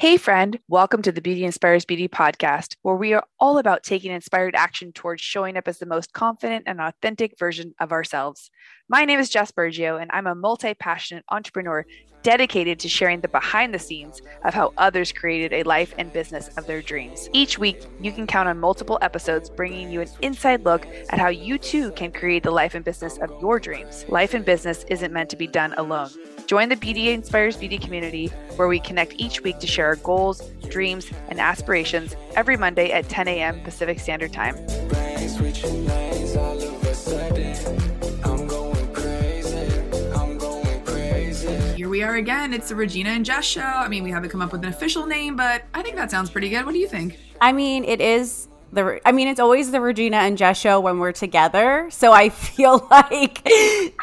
Hey, friend, welcome to the Beauty Inspires Beauty podcast, where we are all about taking inspired action towards showing up as the most confident and authentic version of ourselves. My name is Jess Bergio, and I'm a multi passionate entrepreneur dedicated to sharing the behind the scenes of how others created a life and business of their dreams. Each week, you can count on multiple episodes bringing you an inside look at how you too can create the life and business of your dreams. Life and business isn't meant to be done alone. Join the Beauty Inspires Beauty community where we connect each week to share our goals, dreams, and aspirations every Monday at 10 a.m. Pacific Standard Time. Here we are again. It's the Regina and Jess show. I mean, we haven't come up with an official name, but I think that sounds pretty good. What do you think? I mean, it is the I mean, it's always the Regina and Jess show when we're together. So I feel like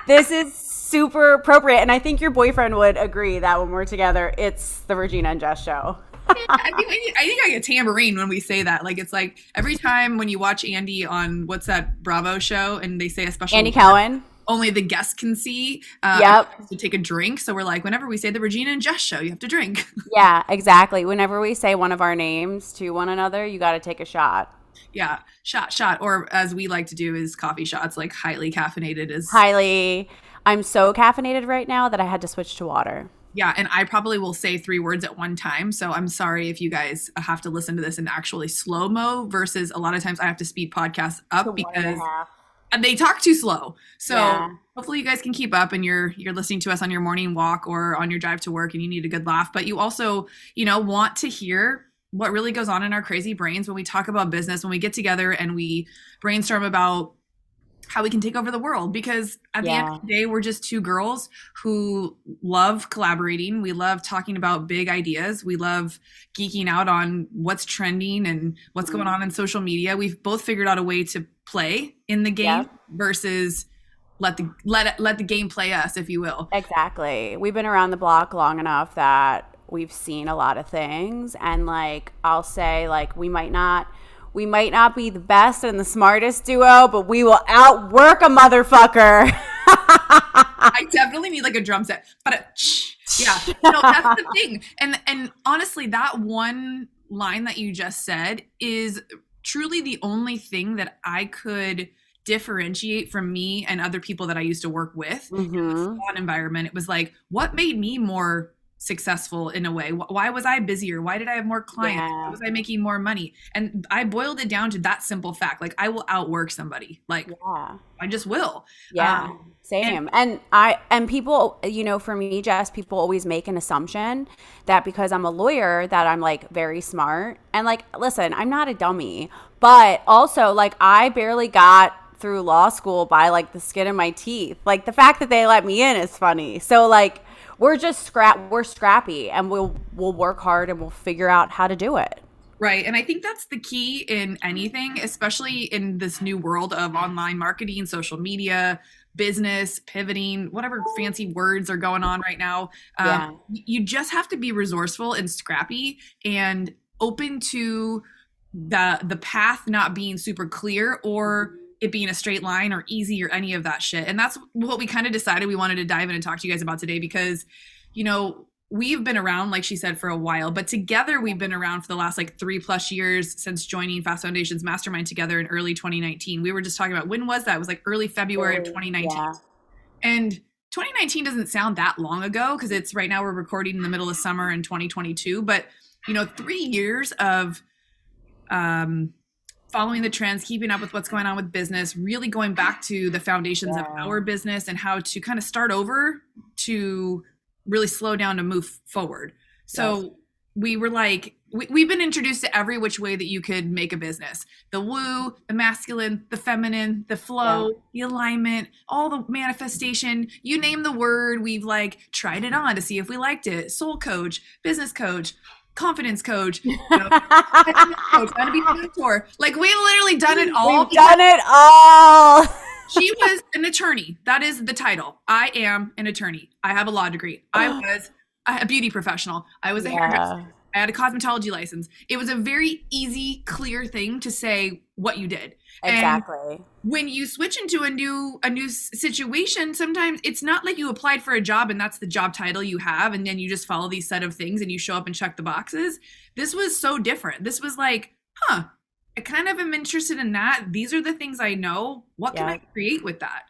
this is super appropriate and I think your boyfriend would agree that when we're together, it's the Regina and Jess show. I think I think I get tambourine when we say that. Like it's like every time when you watch Andy on what's that Bravo show and they say a special Andy Cohen only the guests can see. Uh, yep. To take a drink. So we're like, whenever we say the Regina and Jess show, you have to drink. yeah, exactly. Whenever we say one of our names to one another, you got to take a shot. Yeah, shot, shot, or as we like to do is coffee shots, like highly caffeinated. Is highly. I'm so caffeinated right now that I had to switch to water. Yeah, and I probably will say three words at one time. So I'm sorry if you guys have to listen to this in actually slow mo versus a lot of times I have to speed podcasts up because Uh, they talk too slow. So yeah. hopefully you guys can keep up and you're you're listening to us on your morning walk or on your drive to work and you need a good laugh, but you also, you know, want to hear what really goes on in our crazy brains when we talk about business, when we get together and we brainstorm about how we can take over the world because at yeah. the end of the day we're just two girls who love collaborating we love talking about big ideas we love geeking out on what's trending and what's mm-hmm. going on in social media we've both figured out a way to play in the game yeah. versus let the let let the game play us if you will exactly we've been around the block long enough that we've seen a lot of things and like i'll say like we might not we might not be the best and the smartest duo, but we will outwork a motherfucker. I definitely need like a drum set. But uh, yeah, no, that's the thing. And and honestly, that one line that you just said is truly the only thing that I could differentiate from me and other people that I used to work with mm-hmm. in the salon environment. It was like, what made me more successful in a way? Why was I busier? Why did I have more clients? Yeah. Why was I making more money? And I boiled it down to that simple fact. Like I will outwork somebody. Like yeah. I just will. Yeah. Um, same. And, and, I and people, you know, for me, Jess, people always make an assumption that because I'm a lawyer that I'm like very smart. And like, listen, I'm not a dummy. But also like I barely got through law school by like the skin of my teeth. Like the fact that they let me in is funny. So like we're just scrap we're scrappy and we'll we'll work hard and we'll figure out how to do it right and i think that's the key in anything especially in this new world of online marketing social media business pivoting whatever fancy words are going on right now um, yeah. you just have to be resourceful and scrappy and open to the the path not being super clear or it being a straight line or easy or any of that shit. And that's what we kind of decided we wanted to dive in and talk to you guys about today because, you know, we've been around, like she said, for a while, but together we've been around for the last like three plus years since joining Fast Foundations Mastermind together in early 2019. We were just talking about when was that? It was like early February of 2019. Yeah. And 2019 doesn't sound that long ago because it's right now we're recording in the middle of summer in 2022. But, you know, three years of, um, following the trends, keeping up with what's going on with business, really going back to the foundations yeah. of our business and how to kind of start over to really slow down to move forward. So yes. we were like, we, have been introduced to every which way that you could make a business the woo, the masculine, the feminine, the flow, yeah. the alignment, all the manifestation. You name the word, we've like tried it on to see if we liked it. Soul coach, business coach, confidence coach, you know, coach, to be mentor. Like we've literally done it all. We've done it all. she was an attorney. That is the title. I am an attorney. I have a law degree. I was a beauty professional. I was a yeah. hairdresser. I had a cosmetology license. It was a very easy, clear thing to say what you did. Exactly. And when you switch into a new a new situation, sometimes it's not like you applied for a job and that's the job title you have and then you just follow these set of things and you show up and check the boxes. This was so different. This was like, huh, I kind of am interested in that. These are the things I know. What can I create with that?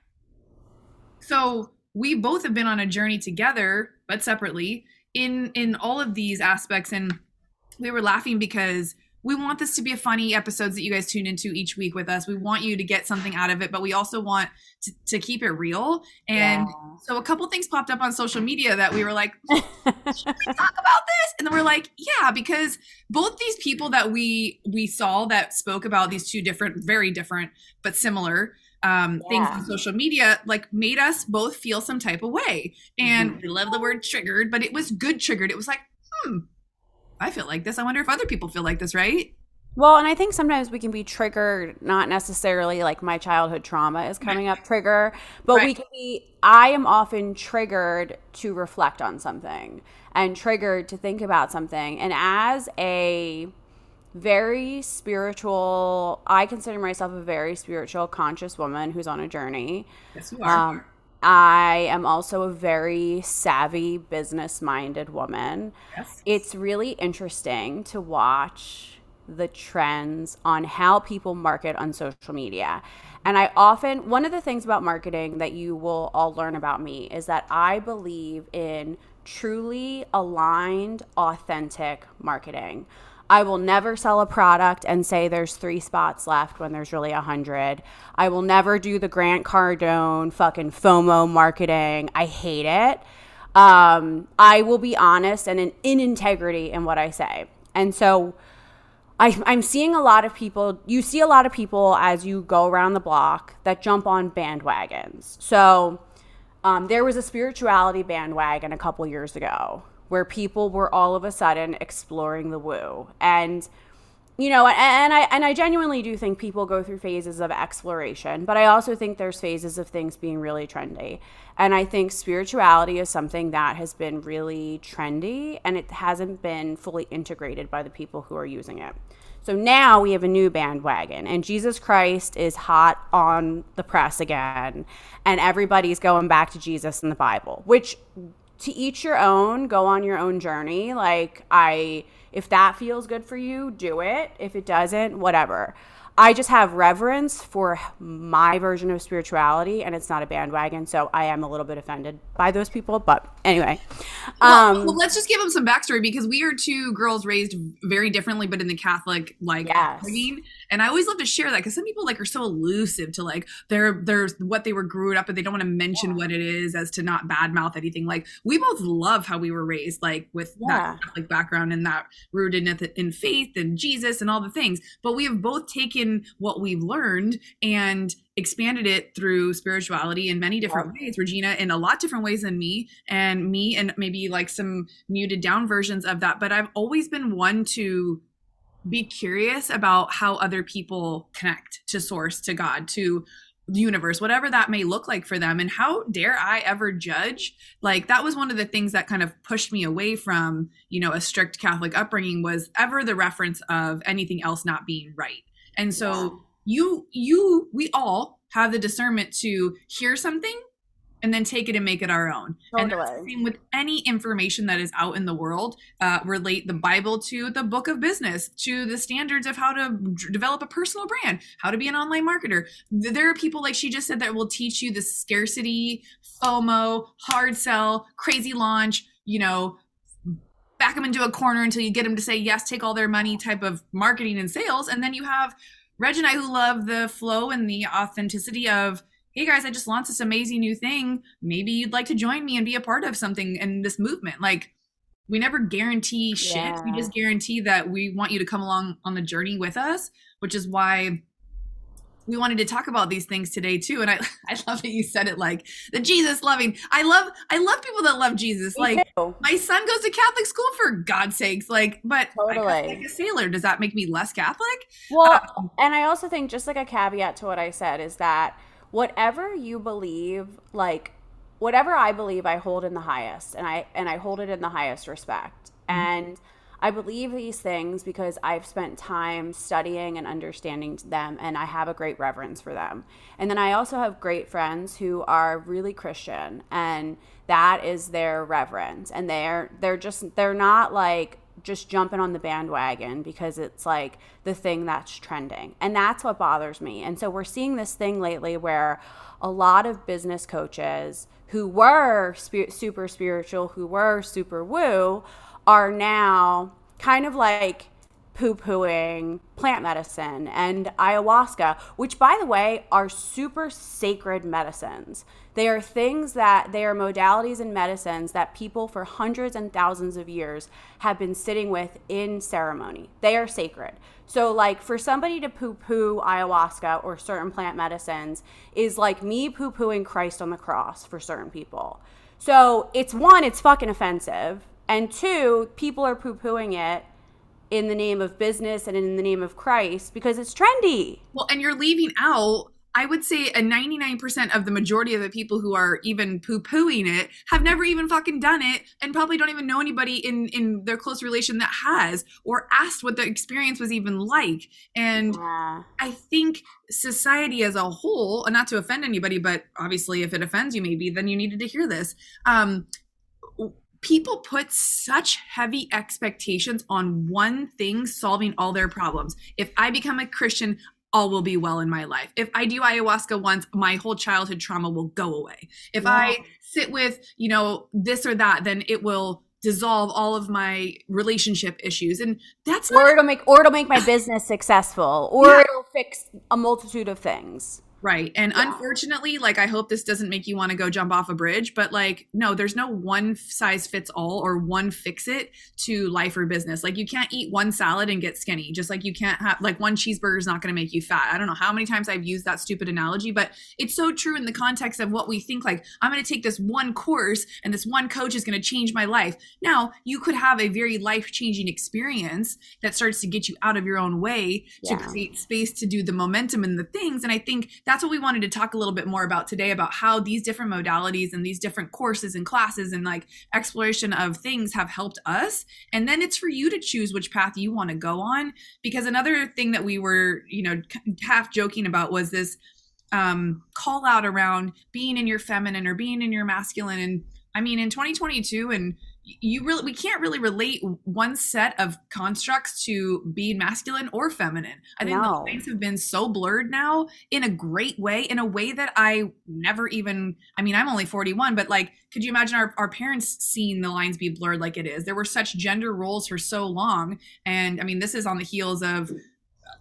So, we both have been on a journey together, but separately in in all of these aspects and we were laughing because we want this to be a funny episodes that you guys tune into each week with us. We want you to get something out of it, but we also want to, to keep it real. And yeah. so a couple things popped up on social media that we were like, should we talk about this? And then we're like, yeah, because both these people that we we saw that spoke about these two different, very different but similar um, yeah. things on social media like made us both feel some type of way. And mm-hmm. we love the word triggered, but it was good triggered. It was like, hmm, I feel like this. I wonder if other people feel like this, right? Well, and I think sometimes we can be triggered, not necessarily like my childhood trauma is coming up trigger, but right. we can be, I am often triggered to reflect on something and triggered to think about something. And as a very spiritual. I consider myself a very spiritual, conscious woman who's on a journey. Yes, you are. Um, I am also a very savvy, business minded woman. Yes. It's really interesting to watch the trends on how people market on social media. And I often, one of the things about marketing that you will all learn about me is that I believe in truly aligned, authentic marketing. I will never sell a product and say there's three spots left when there's really a hundred. I will never do the Grant Cardone fucking FOMO marketing. I hate it. Um, I will be honest and in, in integrity in what I say. And so I, I'm seeing a lot of people, you see a lot of people as you go around the block that jump on bandwagons. So um, there was a spirituality bandwagon a couple years ago where people were all of a sudden exploring the woo. And you know and, i and i genuinely do think people go through phases of exploration but i also think there's phases of things being really trendy. And i think spirituality is something that has been really trendy and it hasn't been fully integrated by the people who are using it. So now we have a new bandwagon, and Jesus Christ is hot on the press again, and everybody's going back to Jesus in the Bible, which to each your own, go on your own journey. Like, I, if that feels good for you, do it. If it doesn't, whatever. I just have reverence for my version of spirituality, and it's not a bandwagon. So I am a little bit offended by those people. But anyway, um, well, well, let's just give them some backstory because we are two girls raised very differently, but in the Catholic like yes. upbringing. And I always love to share that because some people like are so elusive to like their their what they were grew up, but they don't want to mention yeah. what it is as to not badmouth anything. Like we both love how we were raised, like with yeah. that Catholic background and that rooted in, in faith and Jesus and all the things. But we have both taken what we've learned and expanded it through spirituality in many different yeah. ways. Regina in a lot different ways than me and me and maybe like some muted down versions of that but i've always been one to be curious about how other people connect to source to god to the universe whatever that may look like for them. And how dare i ever judge? Like that was one of the things that kind of pushed me away from you know a strict catholic upbringing was ever the reference of anything else not being right and so yeah. you you we all have the discernment to hear something and then take it and make it our own. Totally. And that's the same with any information that is out in the world. Uh, relate the Bible to the book of business, to the standards of how to d- develop a personal brand, how to be an online marketer. There are people like she just said that will teach you the scarcity, FOMO, hard sell, crazy launch. You know, back them into a corner until you get them to say yes, take all their money type of marketing and sales. And then you have Reg and I who love the flow and the authenticity of hey guys, I just launched this amazing new thing. Maybe you'd like to join me and be a part of something in this movement. Like, we never guarantee shit. Yeah. We just guarantee that we want you to come along on the journey with us, which is why we wanted to talk about these things today too. And I, I love that you said it like the Jesus loving. I love, I love people that love Jesus. Me like too. my son goes to Catholic school for God's sakes. Like, but totally. like a sailor. Does that make me less Catholic? Well, um, and I also think just like a caveat to what I said is that whatever you believe, like whatever I believe, I hold in the highest, and I and I hold it in the highest respect. Mm-hmm. And I believe these things because I've spent time studying and understanding them, and I have a great reverence for them. And then I also have great friends who are really Christian, and that is their reverence. And they're they're just they're not like just jumping on the bandwagon because it's like the thing that's trending. And that's what bothers me. And so we're seeing this thing lately where a lot of business coaches who were super spiritual, who were super woo, are now kind of like poo pooing plant medicine and ayahuasca, which, by the way, are super sacred medicines. They are things that they are modalities and medicines that people for hundreds and thousands of years have been sitting with in ceremony. They are sacred. So, like, for somebody to poo poo ayahuasca or certain plant medicines is like me poo pooing Christ on the cross for certain people. So, it's one, it's fucking offensive. And two, people are poo pooing it in the name of business and in the name of Christ because it's trendy. Well, and you're leaving out I would say a 99% of the majority of the people who are even poo pooing it have never even fucking done it and probably don't even know anybody in, in their close relation that has or asked what the experience was even like. And yeah. I think society as a whole, and not to offend anybody, but obviously if it offends you, maybe, then you needed to hear this. Um, people put such heavy expectations on one thing solving all their problems. If I become a Christian, all will be well in my life. If I do ayahuasca once, my whole childhood trauma will go away. If yeah. I sit with, you know, this or that, then it will dissolve all of my relationship issues and that's or it'll make or it'll make my business successful or yeah. it'll fix a multitude of things Right. And yeah. unfortunately, like I hope this doesn't make you want to go jump off a bridge, but like no, there's no one size fits all or one fix it to life or business. Like you can't eat one salad and get skinny, just like you can't have like one cheeseburger is not going to make you fat. I don't know how many times I've used that stupid analogy, but it's so true in the context of what we think like I'm going to take this one course and this one coach is going to change my life. Now, you could have a very life-changing experience that starts to get you out of your own way yeah. to create space to do the momentum and the things and I think that that's what we wanted to talk a little bit more about today about how these different modalities and these different courses and classes and like exploration of things have helped us. And then it's for you to choose which path you want to go on. Because another thing that we were you know half joking about was this um call out around being in your feminine or being in your masculine. And i mean in 2022 and you really we can't really relate one set of constructs to being masculine or feminine. I think no. things have been so blurred now in a great way, in a way that I never even I mean, I'm only 41, but like could you imagine our, our parents seeing the lines be blurred like it is? There were such gender roles for so long. And I mean, this is on the heels of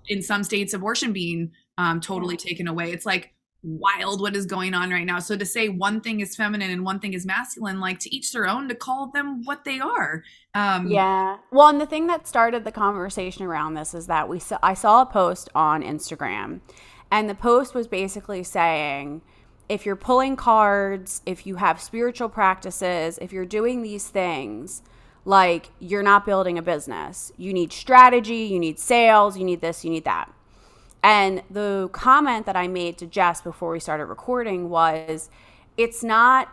in some states abortion being um, totally taken away. It's like wild what is going on right now. So to say one thing is feminine and one thing is masculine, like to each their own, to call them what they are. Um, yeah. Well, and the thing that started the conversation around this is that we saw I saw a post on Instagram, and the post was basically saying. If you're pulling cards, if you have spiritual practices, if you're doing these things, like you're not building a business. You need strategy, you need sales, you need this, you need that. And the comment that I made to Jess before we started recording was it's not,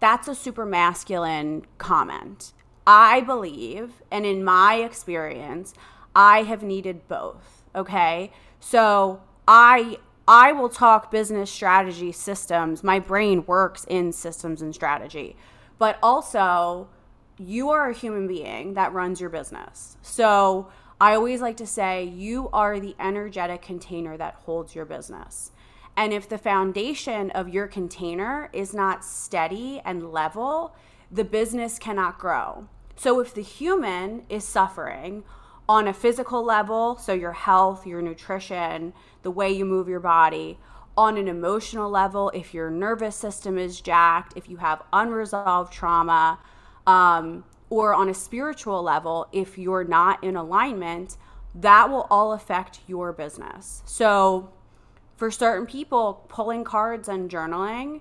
that's a super masculine comment. I believe, and in my experience, I have needed both. Okay. So I, I will talk business strategy systems. My brain works in systems and strategy, but also you are a human being that runs your business. So I always like to say you are the energetic container that holds your business. And if the foundation of your container is not steady and level, the business cannot grow. So if the human is suffering on a physical level, so your health, your nutrition, the way you move your body, on an emotional level, if your nervous system is jacked, if you have unresolved trauma, um, or on a spiritual level, if you're not in alignment, that will all affect your business. So, for certain people, pulling cards and journaling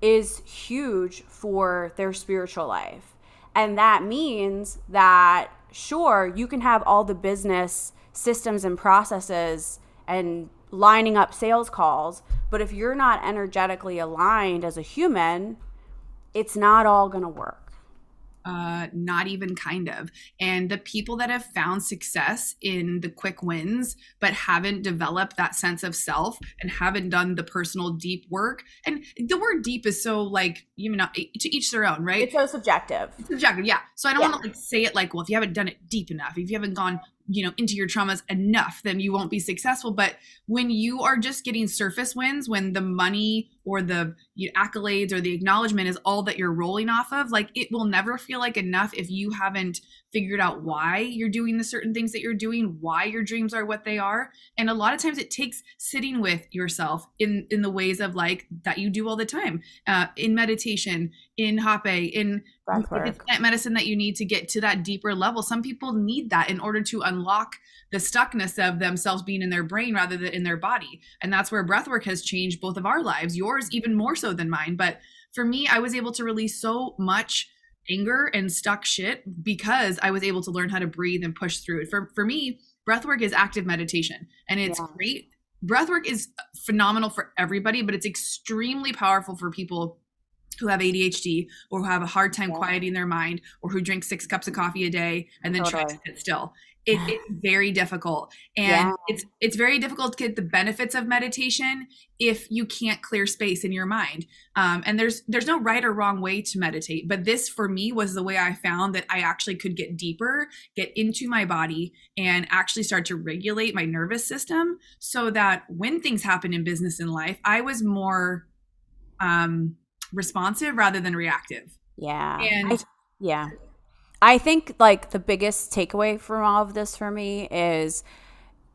is huge for their spiritual life. And that means that, sure, you can have all the business systems and processes and lining up sales calls, but if you're not energetically aligned as a human, it's not all going to work. Uh, not even kind of. And the people that have found success in the quick wins, but haven't developed that sense of self and haven't done the personal deep work. And the word deep is so like, you know, to each their own, right? It's so subjective. It's subjective, yeah. So I don't yeah. want to like say it like, well, if you haven't done it deep enough, if you haven't gone you know into your traumas enough then you won't be successful. But when you are just getting surface wins when the money or the you know, accolades or the acknowledgement is all that you're rolling off of like it will never feel like enough if you haven't figured out why you're doing the certain things that you're doing why your dreams are what they are. And a lot of times it takes sitting with yourself in in the ways of like that you do all the time uh, in meditation in hape in plant medicine that you need to get to that deeper level some people need that in order to unlock the stuckness of themselves being in their brain rather than in their body and that's where breathwork has changed both of our lives yours even more so than mine but for me i was able to release so much anger and stuck shit because I was able to learn how to breathe and push through it. For for me, breathwork is active meditation and it's yeah. great. Breathwork is phenomenal for everybody, but it's extremely powerful for people who have ADHD or who have a hard time yeah. quieting their mind or who drink six cups of coffee a day and then totally. try to sit still it, it's very difficult and yeah. it's it's very difficult to get the benefits of meditation if you can't clear space in your mind um, and there's there's no right or wrong way to meditate but this for me was the way i found that i actually could get deeper get into my body and actually start to regulate my nervous system so that when things happen in business and life i was more um responsive rather than reactive yeah and I, yeah I think like the biggest takeaway from all of this for me is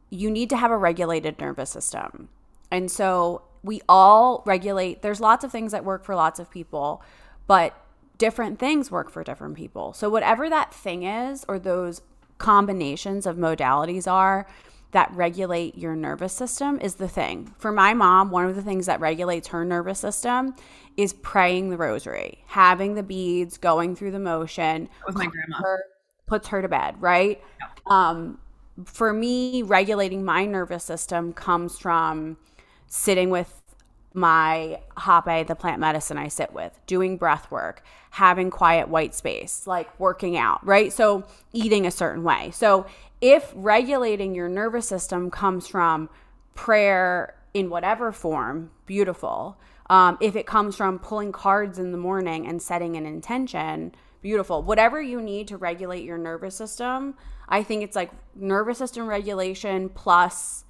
you need to have a regulated nervous system. And so we all regulate, there's lots of things that work for lots of people, but different things work for different people. So, whatever that thing is, or those combinations of modalities are, that regulate your nervous system is the thing. For my mom, one of the things that regulates her nervous system is praying the rosary, having the beads, going through the motion. With my grandma. Her, puts her to bed, right? Um, for me, regulating my nervous system comes from sitting with my hape, the plant medicine I sit with, doing breath work, having quiet white space, like working out, right? So eating a certain way. So if regulating your nervous system comes from prayer in whatever form, beautiful. Um, if it comes from pulling cards in the morning and setting an intention, beautiful. Whatever you need to regulate your nervous system, I think it's like nervous system regulation plus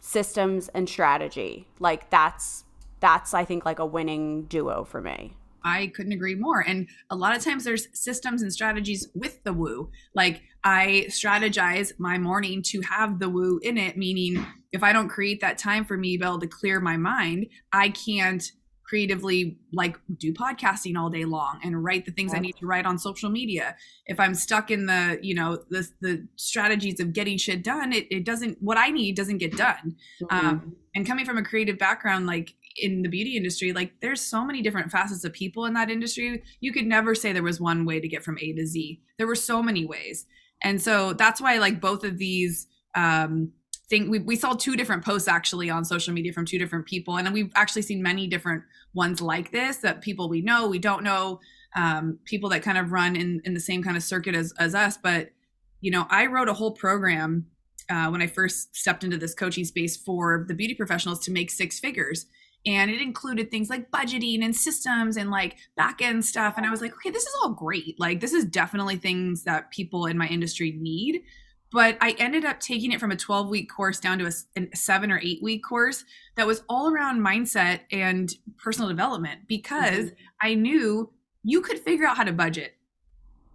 systems and strategy. Like that's that's I think like a winning duo for me. I couldn't agree more. And a lot of times there's systems and strategies with the woo. Like I strategize my morning to have the woo in it, meaning if I don't create that time for me to be able to clear my mind, I can't creatively like do podcasting all day long and write the things I need to write on social media. If I'm stuck in the, you know, the the strategies of getting shit done, it, it doesn't what I need doesn't get done. Mm-hmm. Um, and coming from a creative background, like in the beauty industry, like there's so many different facets of people in that industry. You could never say there was one way to get from A to Z. There were so many ways. And so that's why like both of these um thing we, we saw two different posts actually on social media from two different people and we've actually seen many different ones like this that people we know we don't know um, people that kind of run in in the same kind of circuit as, as us but you know i wrote a whole program uh, when i first stepped into this coaching space for the beauty professionals to make six figures and it included things like budgeting and systems and like back end stuff and i was like okay this is all great. Like this is definitely things that people in my industry need. But i ended up taking it from a 12 week course down to a, a seven or eight week course that was all around mindset and personal development because mm-hmm. i knew you could figure out how to budget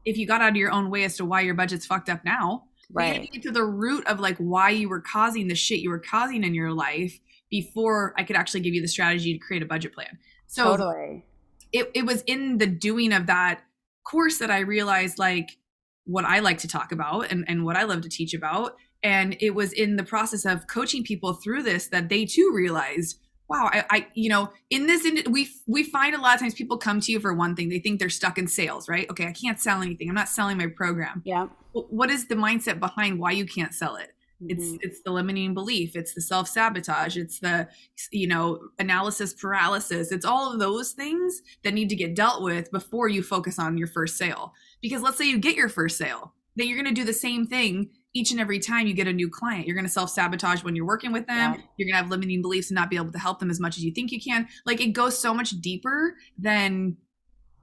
if you got out of your own way as to why your budget's fucked up now. Right. get to the root of like why you were causing the shit you were causing in your life before I could actually give you the strategy to create a budget plan. So totally. it, it was in the doing of that course that I realized like what I like to talk about and, and what I love to teach about. And it was in the process of coaching people through this that they too realized, wow, I, I you know, in this, we, we find a lot of times people come to you for one thing. They think they're stuck in sales, right? Okay, I can't sell anything. I'm not selling my program. Yeah. What is the mindset behind why you can't sell it? It's mm-hmm. it's the limiting belief it's the self-sabotage it's the you know analysis paralysis it's all of those things that need to get dealt with before you focus on your first sale. Because let's say you get your first sale then you're going to do the same thing each and every time you get a new client. You're going to self-sabotage when you're working with them. Yeah. you're going to have limiting beliefs and not be able to help them as much as you think you can. Like it goes so much deeper than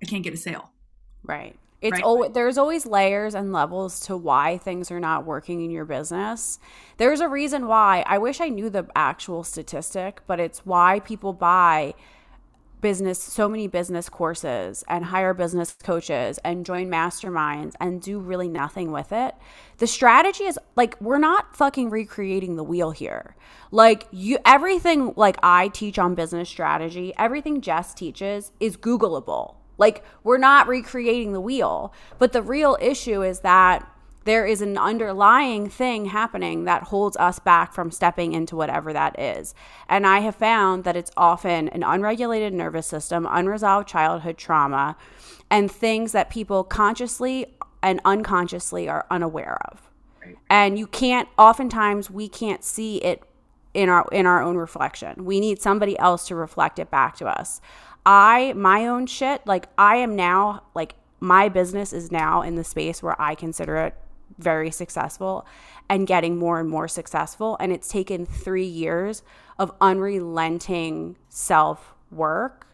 i can't get a sale. Right it's right. always there's always layers and levels to why things are not working in your business. There's a reason why. I wish I knew the actual statistic, but it's why people buy business so many business courses and hire business coaches and join masterminds and do really nothing with it. The strategy is like we're not fucking recreating the wheel here. Like you everything like I teach on business strategy, everything Jess teaches is googleable like, we're not recreating the wheel. But the real issue is that there is an underlying thing happening that holds us back from stepping into whatever that is. And I have found that it's often an unregulated nervous system, unresolved childhood trauma, and things that people consciously and unconsciously are unaware of. And you can't oftentimes we can't see it in our in our own reflection. We need somebody else to reflect it back to us. I, my own shit, like I am now, like my business is now in the space where I consider it very successful and getting more and more successful. And it's taken three years of unrelenting self work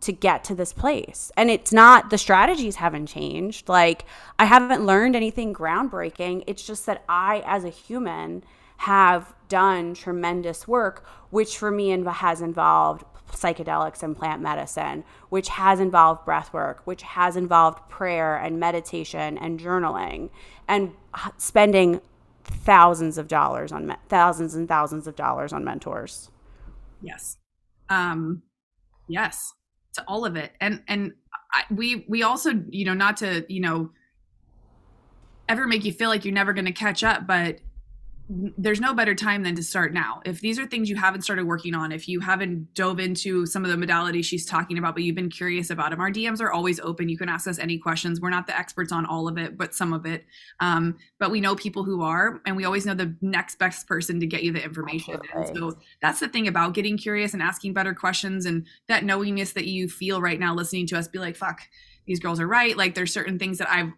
to get to this place. And it's not, the strategies haven't changed. Like, I haven't learned anything groundbreaking. It's just that I, as a human, have done tremendous work, which for me has involved psychedelics and plant medicine, which has involved breath work, which has involved prayer and meditation and journaling and spending thousands of dollars on me- thousands and thousands of dollars on mentors. Yes. Um yes, to all of it. And and I, we we also, you know, not to, you know, ever make you feel like you're never going to catch up, but there's no better time than to start now. If these are things you haven't started working on, if you haven't dove into some of the modalities she's talking about, but you've been curious about them, our DMs are always open. You can ask us any questions. We're not the experts on all of it, but some of it. Um, but we know people who are, and we always know the next best person to get you the information. And so that's the thing about getting curious and asking better questions and that knowingness that you feel right now listening to us be like, fuck, these girls are right. Like there's certain things that I've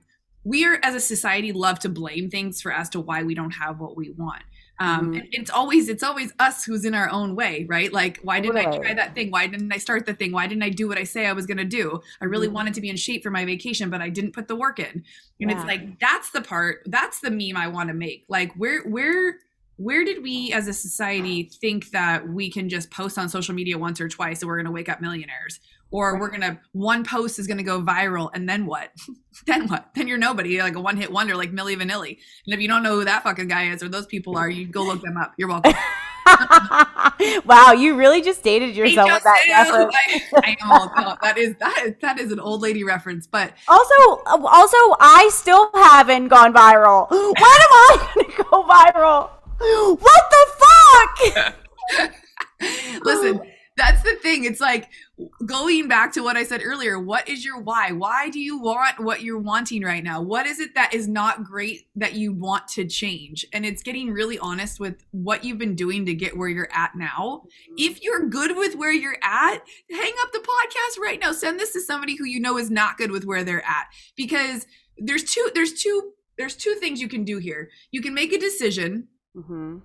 we are as a society love to blame things for as to why we don't have what we want um mm-hmm. it's always it's always us who's in our own way right like why didn't right. i try that thing why didn't i start the thing why didn't i do what i say i was going to do i really mm-hmm. wanted to be in shape for my vacation but i didn't put the work in and yeah. it's like that's the part that's the meme i want to make like where where where did we as a society think that we can just post on social media once or twice and we're going to wake up millionaires? Or we're gonna one post is gonna go viral and then what? Then what? Then you're nobody. You're like a one-hit wonder like milli vanilli. And if you don't know who that fucking guy is or those people are you go look them up. You're welcome. Wow you really just dated yourself with that reference. I, I know that is that is that is an old lady reference but also uh, also i still haven't gone viral. When am i gonna go viral what the fuck listen that's the thing. It's like going back to what I said earlier. What is your why? Why do you want what you're wanting right now? What is it that is not great that you want to change? And it's getting really honest with what you've been doing to get where you're at now. Mm-hmm. If you're good with where you're at, hang up the podcast right now. Send this to somebody who you know is not good with where they're at because there's two there's two there's two things you can do here. You can make a decision mm-hmm.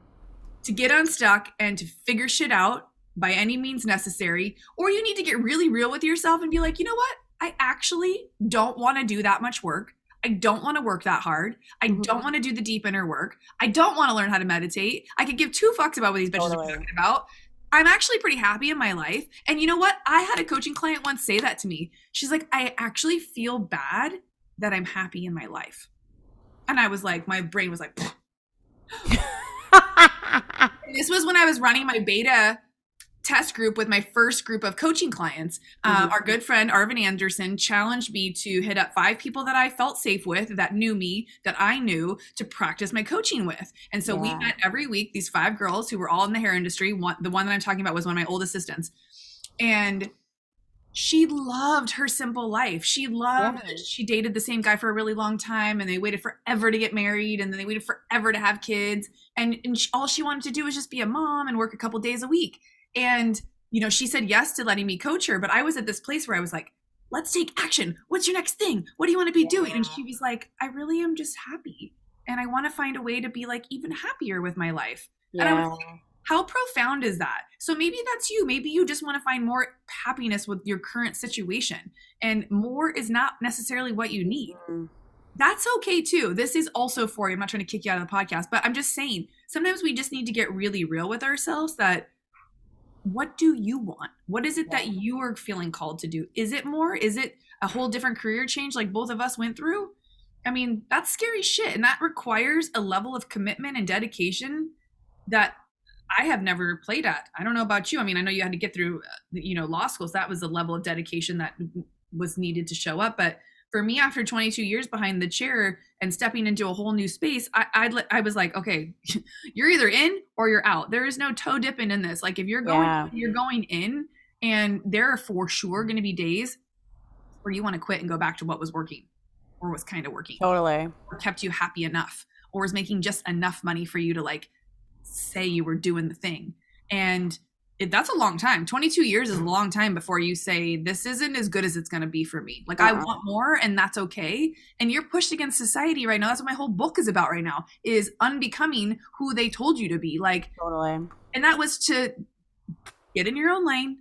to get unstuck and to figure shit out by any means necessary, or you need to get really real with yourself and be like, you know what? I actually don't want to do that much work. I don't want to work that hard. I mm-hmm. don't want to do the deep inner work. I don't want to learn how to meditate. I could give two fucks about what these bitches totally. are talking about. I'm actually pretty happy in my life. And you know what? I had a coaching client once say that to me. She's like, I actually feel bad that I'm happy in my life. And I was like, my brain was like, this was when I was running my beta test group with my first group of coaching clients. Um, mm-hmm. our good friend Arvin Anderson challenged me to hit up five people that I felt safe with, that knew me, that I knew to practice my coaching with. And so yeah. we met every week, these five girls who were all in the hair industry. One, the one that I'm talking about was one of my old assistants. And she loved her simple life. She loved Yeah. she dated the same guy for a really long time and they waited forever to get married and then they waited forever to have kids and, and she, all she wanted to do was just be a mom and work a couple days a week. And you know, she said yes to letting me coach her, but I was at this place where I was like, "Let's take action. What's your next thing? What do you want to be doing?" And she was like, "I really am just happy and I want to find a way to be like even happier with my life." And I was Yeah. How profound is that? So maybe that's you. Maybe you just want to find more happiness with your current situation. And more is not necessarily what you need. Mm. That's okay too. This is also for you. I'm not trying to kick you out of the podcast, but I'm just saying sometimes we just need to get really real with ourselves that what do you want? What is it that you are feeling called to do? Is it more? Is it a whole different career change like both of us went through? I mean, that's scary shit. And that requires a level of commitment and dedication that I have never played at. I don't know about you. I mean, I know you had to get through, uh, you know, law schools. That was the level of dedication that was needed to show up. But for me, after 22 years behind the chair and stepping into a whole new space, I I'd, I was like, okay, you're either in or you're out. There is no toe dipping in this. Like if you're going, Yeah. you're going in, and there are for sure going to be days where you want to quit and go back to what was working or was kind of working Totally. or kept you happy enough or was making just enough money for you to like say you were doing the thing. And it, that's a long time. 22 years is a long time before you say this isn't as good as it's going to be for me. Like i Uh-uh. want more and that's okay. And you're pushed against society right now. That's what my whole book is about right now is unbecoming who they told you to be. Like Totally. and that was to get in your own lane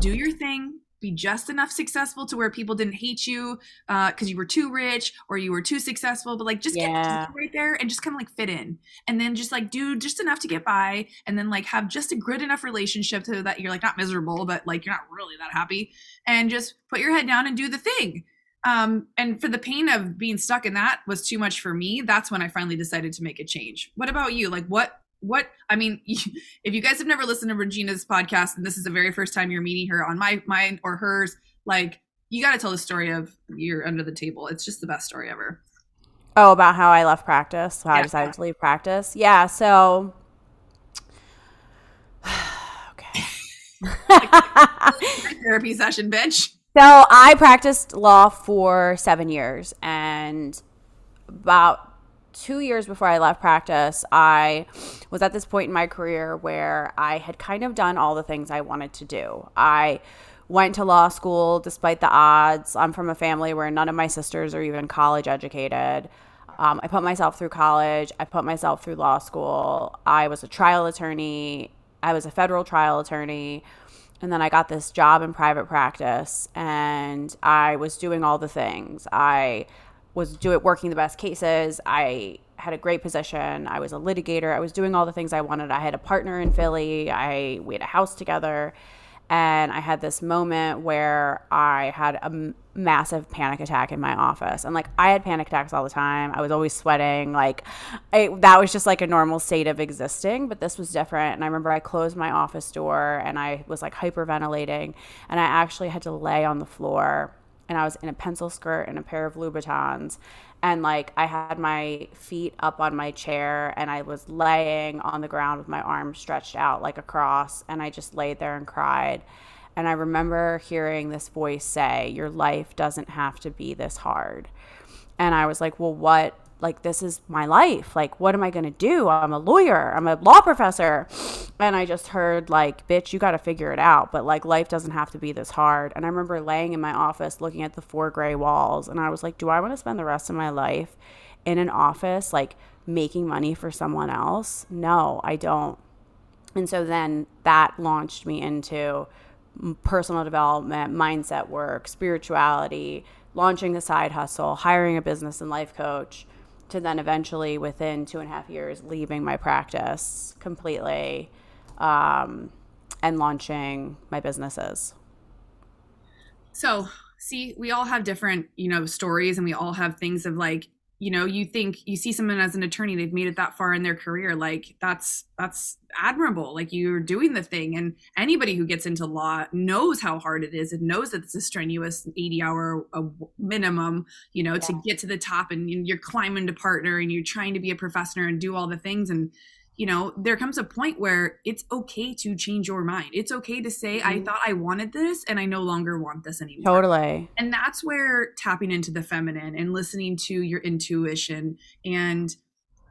do your thing be just enough successful to where people didn't hate you uh because you were too rich or you were too successful but like just get Yeah. right there and just kind of like fit in. And then just like do just enough to get by and then like have just a good enough relationship so that you're like not miserable but like you're not really that happy. And just put your head down and do the thing. Um and for the pain of being stuck in that was too much for me that's when i finally decided to make a change. What about you? Like what what i mean if you guys have never listened to regina's podcast and this is the very first time you're meeting her on my mine or hers like you got to tell the story of you're under the table it's just the best story ever Oh, about how I left practice, how I decided to leave practice. Yeah, so okay. therapy session bitch So I practiced law for seven years, and about two years before I left practice, I was at this point in my career where I had kind of done all the things I wanted to do. I went to law school despite the odds. I'm from a family where none of my sisters are even college educated. Um, I put myself through college. I put myself through law school. I was a trial attorney. I was a federal trial attorney. And then I got this job in private practice and I was doing all the things. I was do it working the best cases. I had a great position. I was a litigator. I was doing all the things I wanted. I had a partner in Philly. I we had a house together. And I had this moment where I had a m- massive panic attack in my office. And like I had panic attacks all the time. I was always sweating. Like I, that was just like a normal state of existing, but this was different. And I remember I closed my office door and I was like hyperventilating. And I actually had to lay on the floor and I was in a pencil skirt and a pair of Louboutins. And like I had my feet up on my chair and I was laying on the ground with my arms stretched out like a cross. And I just laid there and cried. And I remember hearing this voice say, Your life doesn't have to be this hard. And I was like, Well, what? Like, this is my life. Like, what am I going to do? I'm a lawyer, I'm a law professor. And I just heard, like, bitch, you got to figure it out. But, like, life doesn't have to be this hard. And I remember laying in my office looking at the four gray walls. And I was like, Do I want to spend the rest of my life in an office, like, making money for someone else? No, I don't. And so then that launched me into personal development, mindset work, spirituality, launching a side hustle, hiring a business and life coach, to then eventually, within two and a half years, leaving my practice completely um, and launching my businesses. So, see, we all have different, you know, stories and we all have things of like, you know, you think you see someone as an attorney, they've made it that far in their career. Like that's that's admirable. Like you're doing the thing. And anybody who gets into law knows how hard it is and knows that it's a strenuous 80 hour minimum, you know, to get to the top and you're climbing to partner and you're trying to be a professor and do all the things. And you know, there comes a point where it's okay to change your mind. It's okay to say, mm-hmm. I thought I wanted this and I no longer want this anymore. Totally. And that's where tapping into the feminine and listening to your intuition and,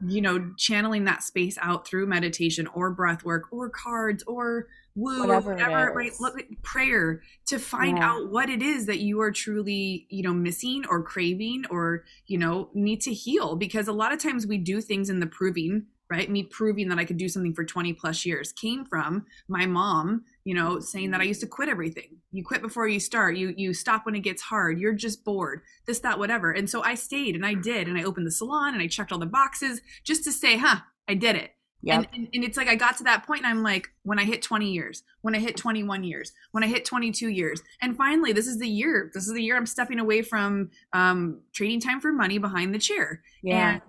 you know, channeling that space out through meditation or breath work or cards or woo whatever, whatever right? Look, prayer to find yeah. out what it is that you are truly, you know, missing or craving or, you know, need to heal. Because a lot of times we do things in the proving right me proving that i could do something for 20 plus years came from my mom you know saying that i used to quit everything you quit before you start you you stop when it gets hard you're just bored this that whatever and so i stayed and i did and i opened the salon and i checked all the boxes just to say huh i did it Yep. And, and, and it's like I got to that point and I'm like, when I hit 20 years, when I hit 21 years, when I hit 22 years, and finally, this is the year. This is the year I'm stepping away from um, trading time for money behind the chair. Yeah. And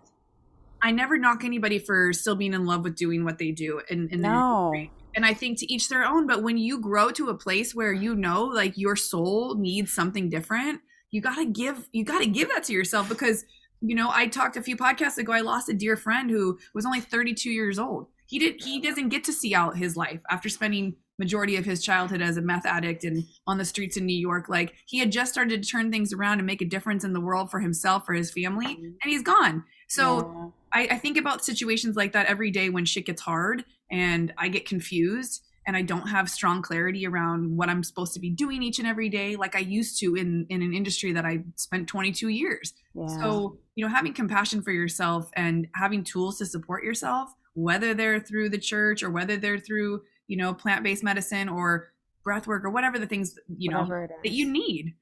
I never knock anybody for still being in love with doing what they do. And, and no. And I think to each their own. But when you grow to a place where you know, like your soul needs something different, you gotta give. You gotta give that to yourself because you know I talked a few podcasts ago. I lost a dear friend who was only 32 years old. He did. He doesn't get to see out his life after spending majority of his childhood as a meth addict and on the streets in New York. Like he had just started to turn things around and make a difference in the world for himself, for his family, mm-hmm. and he's gone. So. I, I think about situations like that every day when shit gets hard and I get confused and I don't have strong clarity around what I'm supposed to be doing each and every day like I used to in in an industry that I spent 22 years. Yeah. So, you know, having compassion for yourself and having tools to support yourself, whether they're through the church or whether they're through, you know, plant-based medicine or breath work or whatever the things, you know, that you need.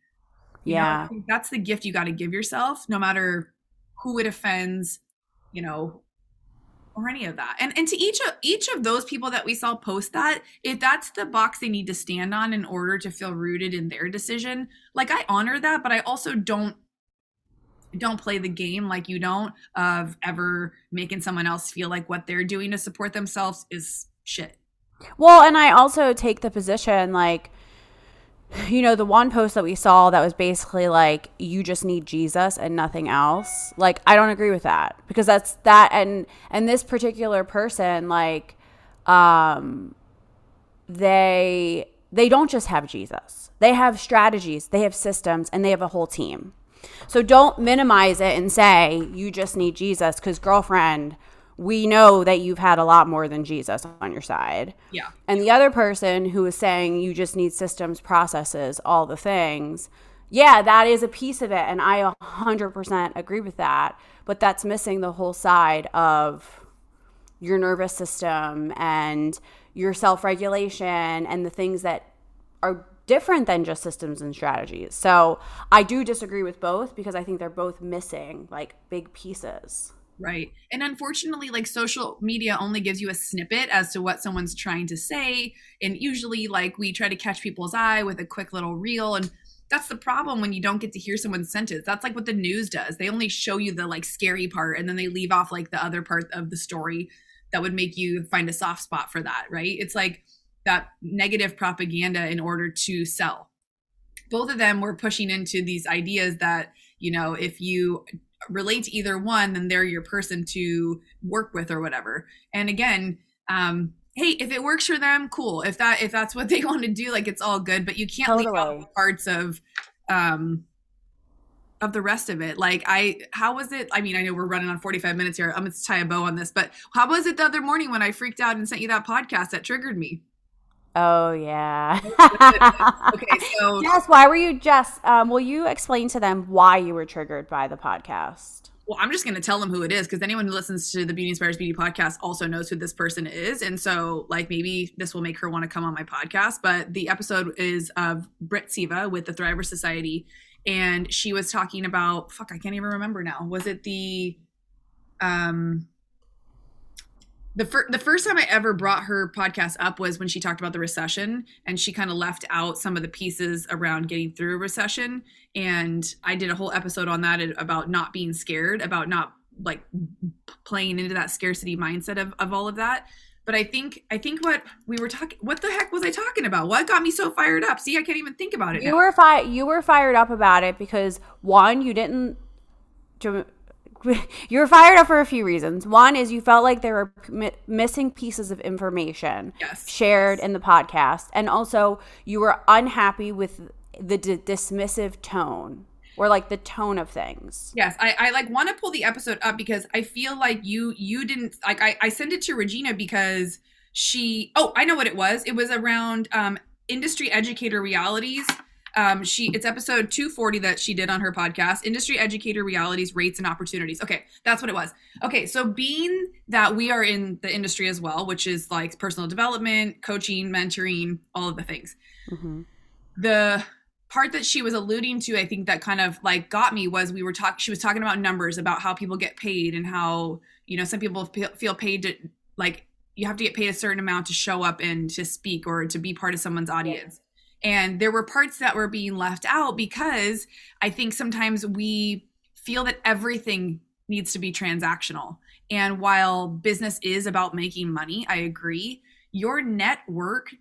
Yeah. You know, that's the gift you got to give yourself no matter who it offends, you know, or any of that. And and to each of each of those people that we saw post that, if that's the box they need to stand on in order to feel rooted in their decision, like I honor that, but I also don't don't play the game like you don't of ever making someone else feel like what they're doing to support themselves is shit. Well, and I also take the position like you know, the one post that we saw that was basically like, you just need Jesus and nothing else. Like, I don't agree with that because that's that. And, and this particular person, like, um, they, they don't just have Jesus. They have strategies, they have systems, and they have a whole team. So don't minimize it and say you just need Jesus because girlfriend, we know that you've had a lot more than Jesus on your side. Yeah. And the other person who is saying you just need systems, processes, all the things. Yeah, that is a piece of it. And I 100% agree with that. But that's missing the whole side of your nervous system and your self regulation and the things that are different than just systems and strategies. So I do disagree with both because I think they're both missing like big pieces. Right. And unfortunately, like social media only gives you a snippet as to what someone's trying to say. And usually, like, we try to catch people's eye with a quick little reel. And that's the problem when you don't get to hear someone's sentence. That's like what the news does. They only show you the like scary part and then they leave off like the other part of the story that would make you find a soft spot for that. Right. It's like that negative propaganda in order to sell. Both of them were pushing into these ideas that, you know, if you relate to either one, then they're your person to work with or whatever. And again, um, hey, if it works for them, cool. If that if that's what they want to do, like it's all good. But you can't totally. leave out parts of um of the rest of it. Like I how was it? I mean, I know we're running on 45 minutes here. I'm gonna tie a bow on this, but how was it the other morning when I freaked out and sent you that podcast that triggered me? Oh yeah. okay, so Jess, why were you Jess? Um, will you explain to them why you were triggered by the podcast? Well, I'm just going to tell them who it is because anyone who listens to the Beauty Inspires Beauty podcast also knows who this person is, and so like maybe this will make her want to come on my podcast. But the episode is of Britt Seva with the Thriver Society, and she was talking about fuck, I can't even remember now. Was it the um the first the first time I ever brought her podcast up was when she talked about the recession and she kind of left out some of the pieces around getting through a recession. And I did a whole episode on that about not being scared about not like playing into that scarcity mindset of, of all of that. But I think I think what we were talking what the heck was I talking about? What got me so fired up? See I can't even think about it you now. were fi- you were fired up about it because one you didn't you were fired up for a few reasons. One is you felt like there were missing pieces of information yes. shared yes. in the podcast, and also you were unhappy with the d- dismissive tone or like the tone of things. Yes, I, I like want to pull the episode up because I feel like you you didn't like I, I sent it to Regina because she oh I know what it was. It was around um industry educator realities. Um, she it's episode 240 that she did on her podcast, Industry Educator Realities, Rates and Opportunities. Okay, that's what it was. Okay, so being that we are in the industry as well, which is like personal development, coaching, mentoring, all of the things. Mm-hmm. The part that she was alluding to, I think that kind of like got me was we were talking, she was talking about numbers, about how people get paid and how, you know, some people feel paid to like, you have to get paid a certain amount to show up and to speak or to be part of someone's audience. And there were parts that were being left out because I think sometimes we feel that everything needs to be transactional. And while business is about making money, I agree, your network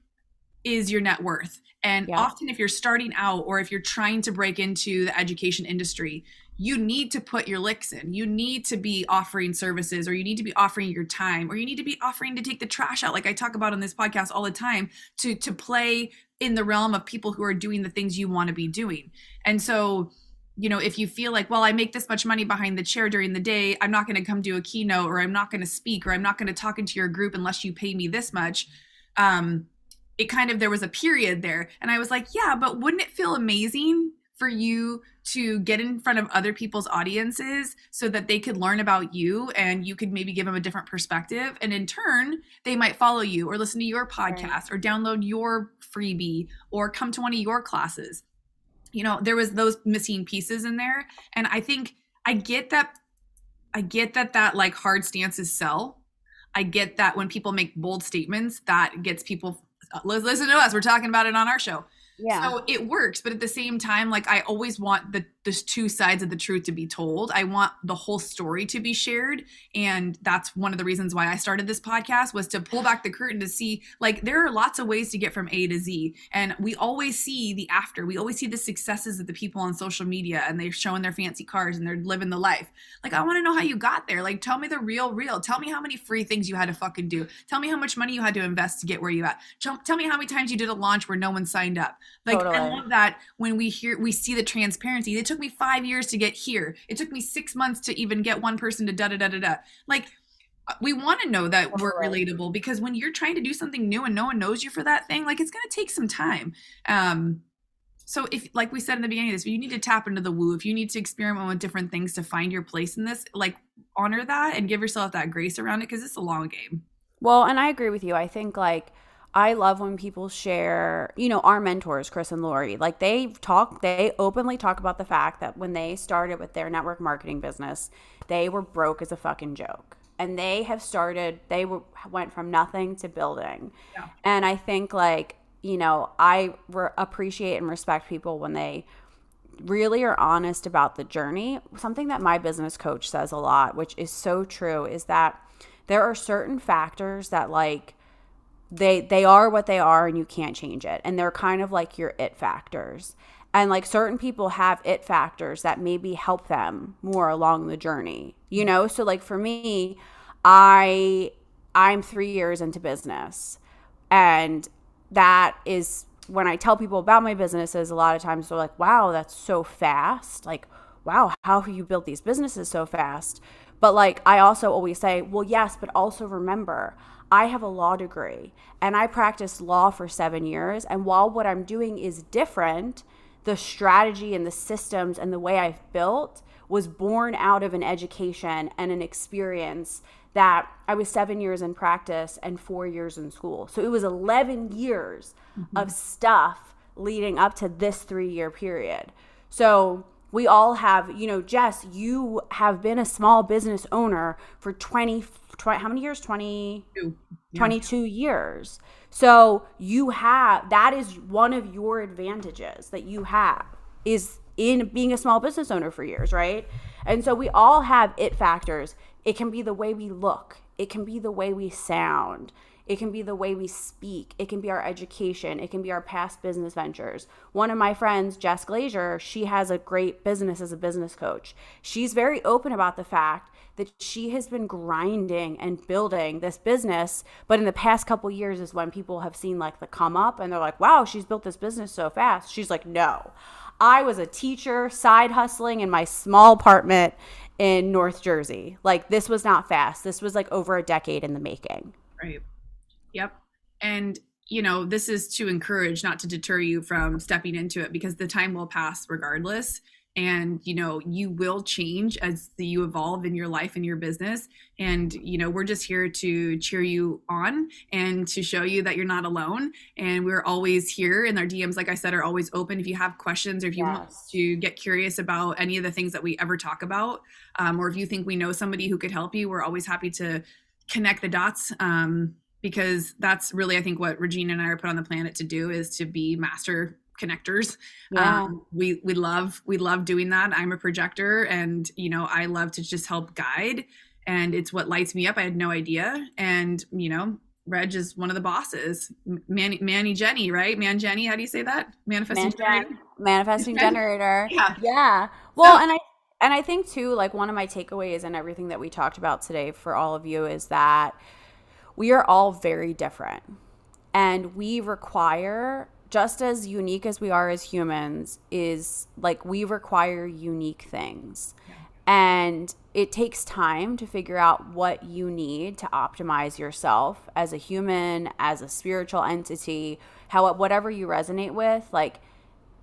is your net worth. And yeah. often, if you're starting out or if you're trying to break into the education industry, you need to put your licks in. You need to be offering services, or you need to be offering your time, or you need to be offering to take the trash out, like I talk about on this podcast all the time, to to play in the realm of people who are doing the things you want to be doing. And so, you know, if you feel like, well, I make this much money behind the chair during the day, I'm not going to come do a keynote, or I'm not going to speak, or I'm not going to talk into your group unless you pay me this much. Um, it kind of there was a period there and i was like yeah but wouldn't it feel amazing for you to get in front of other people's audiences so that they could learn about you and you could maybe give them a different perspective and in turn they might follow you or listen to your podcast right. or download your freebie or come to one of your classes you know there was those missing pieces in there and i think i get that i get that that like hard stances sell I get that when people make bold statements, that gets people uh, listen to us. We're talking about it on our show. Yeah. So it works, but at the same time, like I always want the there's two sides of the truth to be told. I want the whole story to be shared, and that's one of the reasons why I started this podcast was to pull back the curtain to see like there are lots of ways to get from A to Z, and we always see the after. We always see the successes of the people on social media, and they're showing their fancy cars and they're living the life. Like I want to know how you got there. Like tell me the real, real. Tell me how many free things you had to fucking do. Tell me how much money you had to invest to get where you at. Tell, tell me how many times you did a launch where no one signed up. Like totally. I love that when we hear we see the transparency. It took me five years to get here. It took me six months to even get one person to da da da da da. Like we want to know that we're relatable because when you're trying to do something new and no one knows you for that thing, like it's gonna take some time. Um so if like we said in the beginning of this, you need to tap into the woo, if you need to experiment with different things to find your place in this, like honor that and give yourself that grace around it because it's a long game. Well, and I agree with you. I think like I love when people share, you know, our mentors, Chris and Lori, like they talk, they openly talk about the fact that when they started with their network marketing business, they were broke as a fucking joke. And they have started, they were, went from nothing to building. Yeah. And I think, like, you know, I re- appreciate and respect people when they really are honest about the journey. Something that my business coach says a lot, which is so true, is that there are certain factors that, like, they they are what they are and you can't change it. And they're kind of like your it factors. And like certain people have it factors that maybe help them more along the journey you know? So like for me i i'm 3 years into business. And that is when i tell people about my businesses a lot of times they're like wow that's so fast. Like wow how have you built these businesses so fast? But like i also always say well yes but also remember I have a law degree and I practiced law for seven years. And while what I'm doing is different, the strategy and the systems and the way I've built was born out of an education and an experience that I was seven years in practice and four years in school. So it was 11 years mm-hmm. of stuff leading up to this three year period. So we all have, you know, Jess, you have been a small business owner for 20 20, how many years? 20, yeah. 22 years. So you have, that is one of your advantages that you have is in being a small business owner for years, right? And so we all have it factors. It can be the way we look. it can be the way we sound. It can be the way we speak. It can be our education. It can be our past business ventures. One of my friends, Jess Glazer, she has a great business as a business coach. She's very open about the fact that she has been grinding and building this business, but in the past couple years is when people have seen like the come up and they're like, "Wow, she's built this business so fast." She's like, "No. I was a teacher, side hustling in my small apartment in North Jersey. Like this was not fast. This was like over a decade in the making." Right. Yep. And you know, this is to encourage, not to deter you from stepping into it because the time will pass regardless. And, you know, you will change as you evolve in your life and your business. And, you know, we're just here to cheer you on and to show you that you're not alone. And we're always here. And our DMs, like I said, are always open. If you have questions or if you yes. want to get curious about any of the things that we ever talk about, um, or if you think we know somebody who could help you, we're always happy to connect the dots. Um, because that's really i think what regina and i are put on the planet to do is to be master connectors. Yeah. um, we we love we love doing that. I'm a projector and you know i love to just help guide and it's what lights me up. I had no idea. And you know reg is one of the bosses. Manny, manny jenny right? Man jenny how do you say that? Manifesting Man, generator? manifesting generator. Yeah. Yeah well so, and i and i think too like one of my takeaways and everything that we talked about today for all of you is that we are all very different. And we require, just as unique as we are as humans, is like we require unique things. And it takes time to figure out what you need to optimize yourself as a human, as a spiritual entity, how whatever you resonate with, like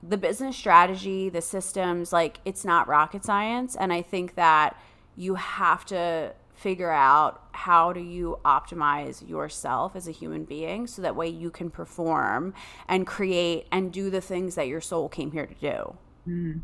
the business strategy, the systems, like it's not rocket science. And I think that you have to figure out how do you optimize yourself as a human being so that way you can perform and create and do the things that your soul came here to do. Mm.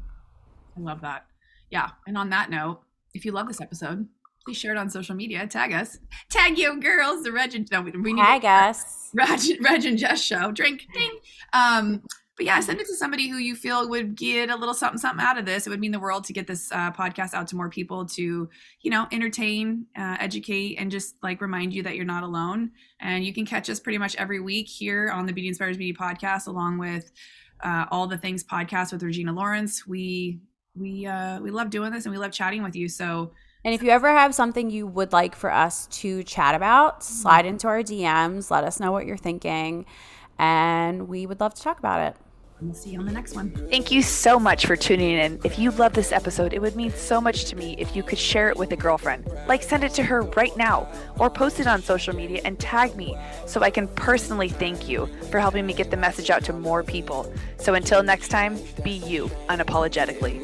I love that. Yeah. And on that note, if you love this episode, please share it on social media. Tag us. Tag you girls. The Reg and no, we, we need tag us. Reg, Reg and Jess show. Drink. Ding. Um, but yeah, send it to somebody who you feel would get a little something, something out of this. It would mean the world to get this uh, podcast out to more people to, you know, entertain, uh, educate, and just like remind you that you're not alone. And you can catch us pretty much every week here on the Beauty Inspires Beauty podcast, along with uh, all the things podcast with Regina Lawrence. We we uh, we love doing this and we love chatting with you. So. And if you ever have something you would like for us to chat about, slide mm-hmm. into our DMs. Let us know what you're thinking, and we would love to talk about it. We'll see you on the next one. Thank you so much for tuning in. If you love this episode, it would mean so much to me if you could share it with a girlfriend. Like send it to her right now or post it on social media and tag me so I can personally thank you for helping me get the message out to more people. So until next time, be you unapologetically.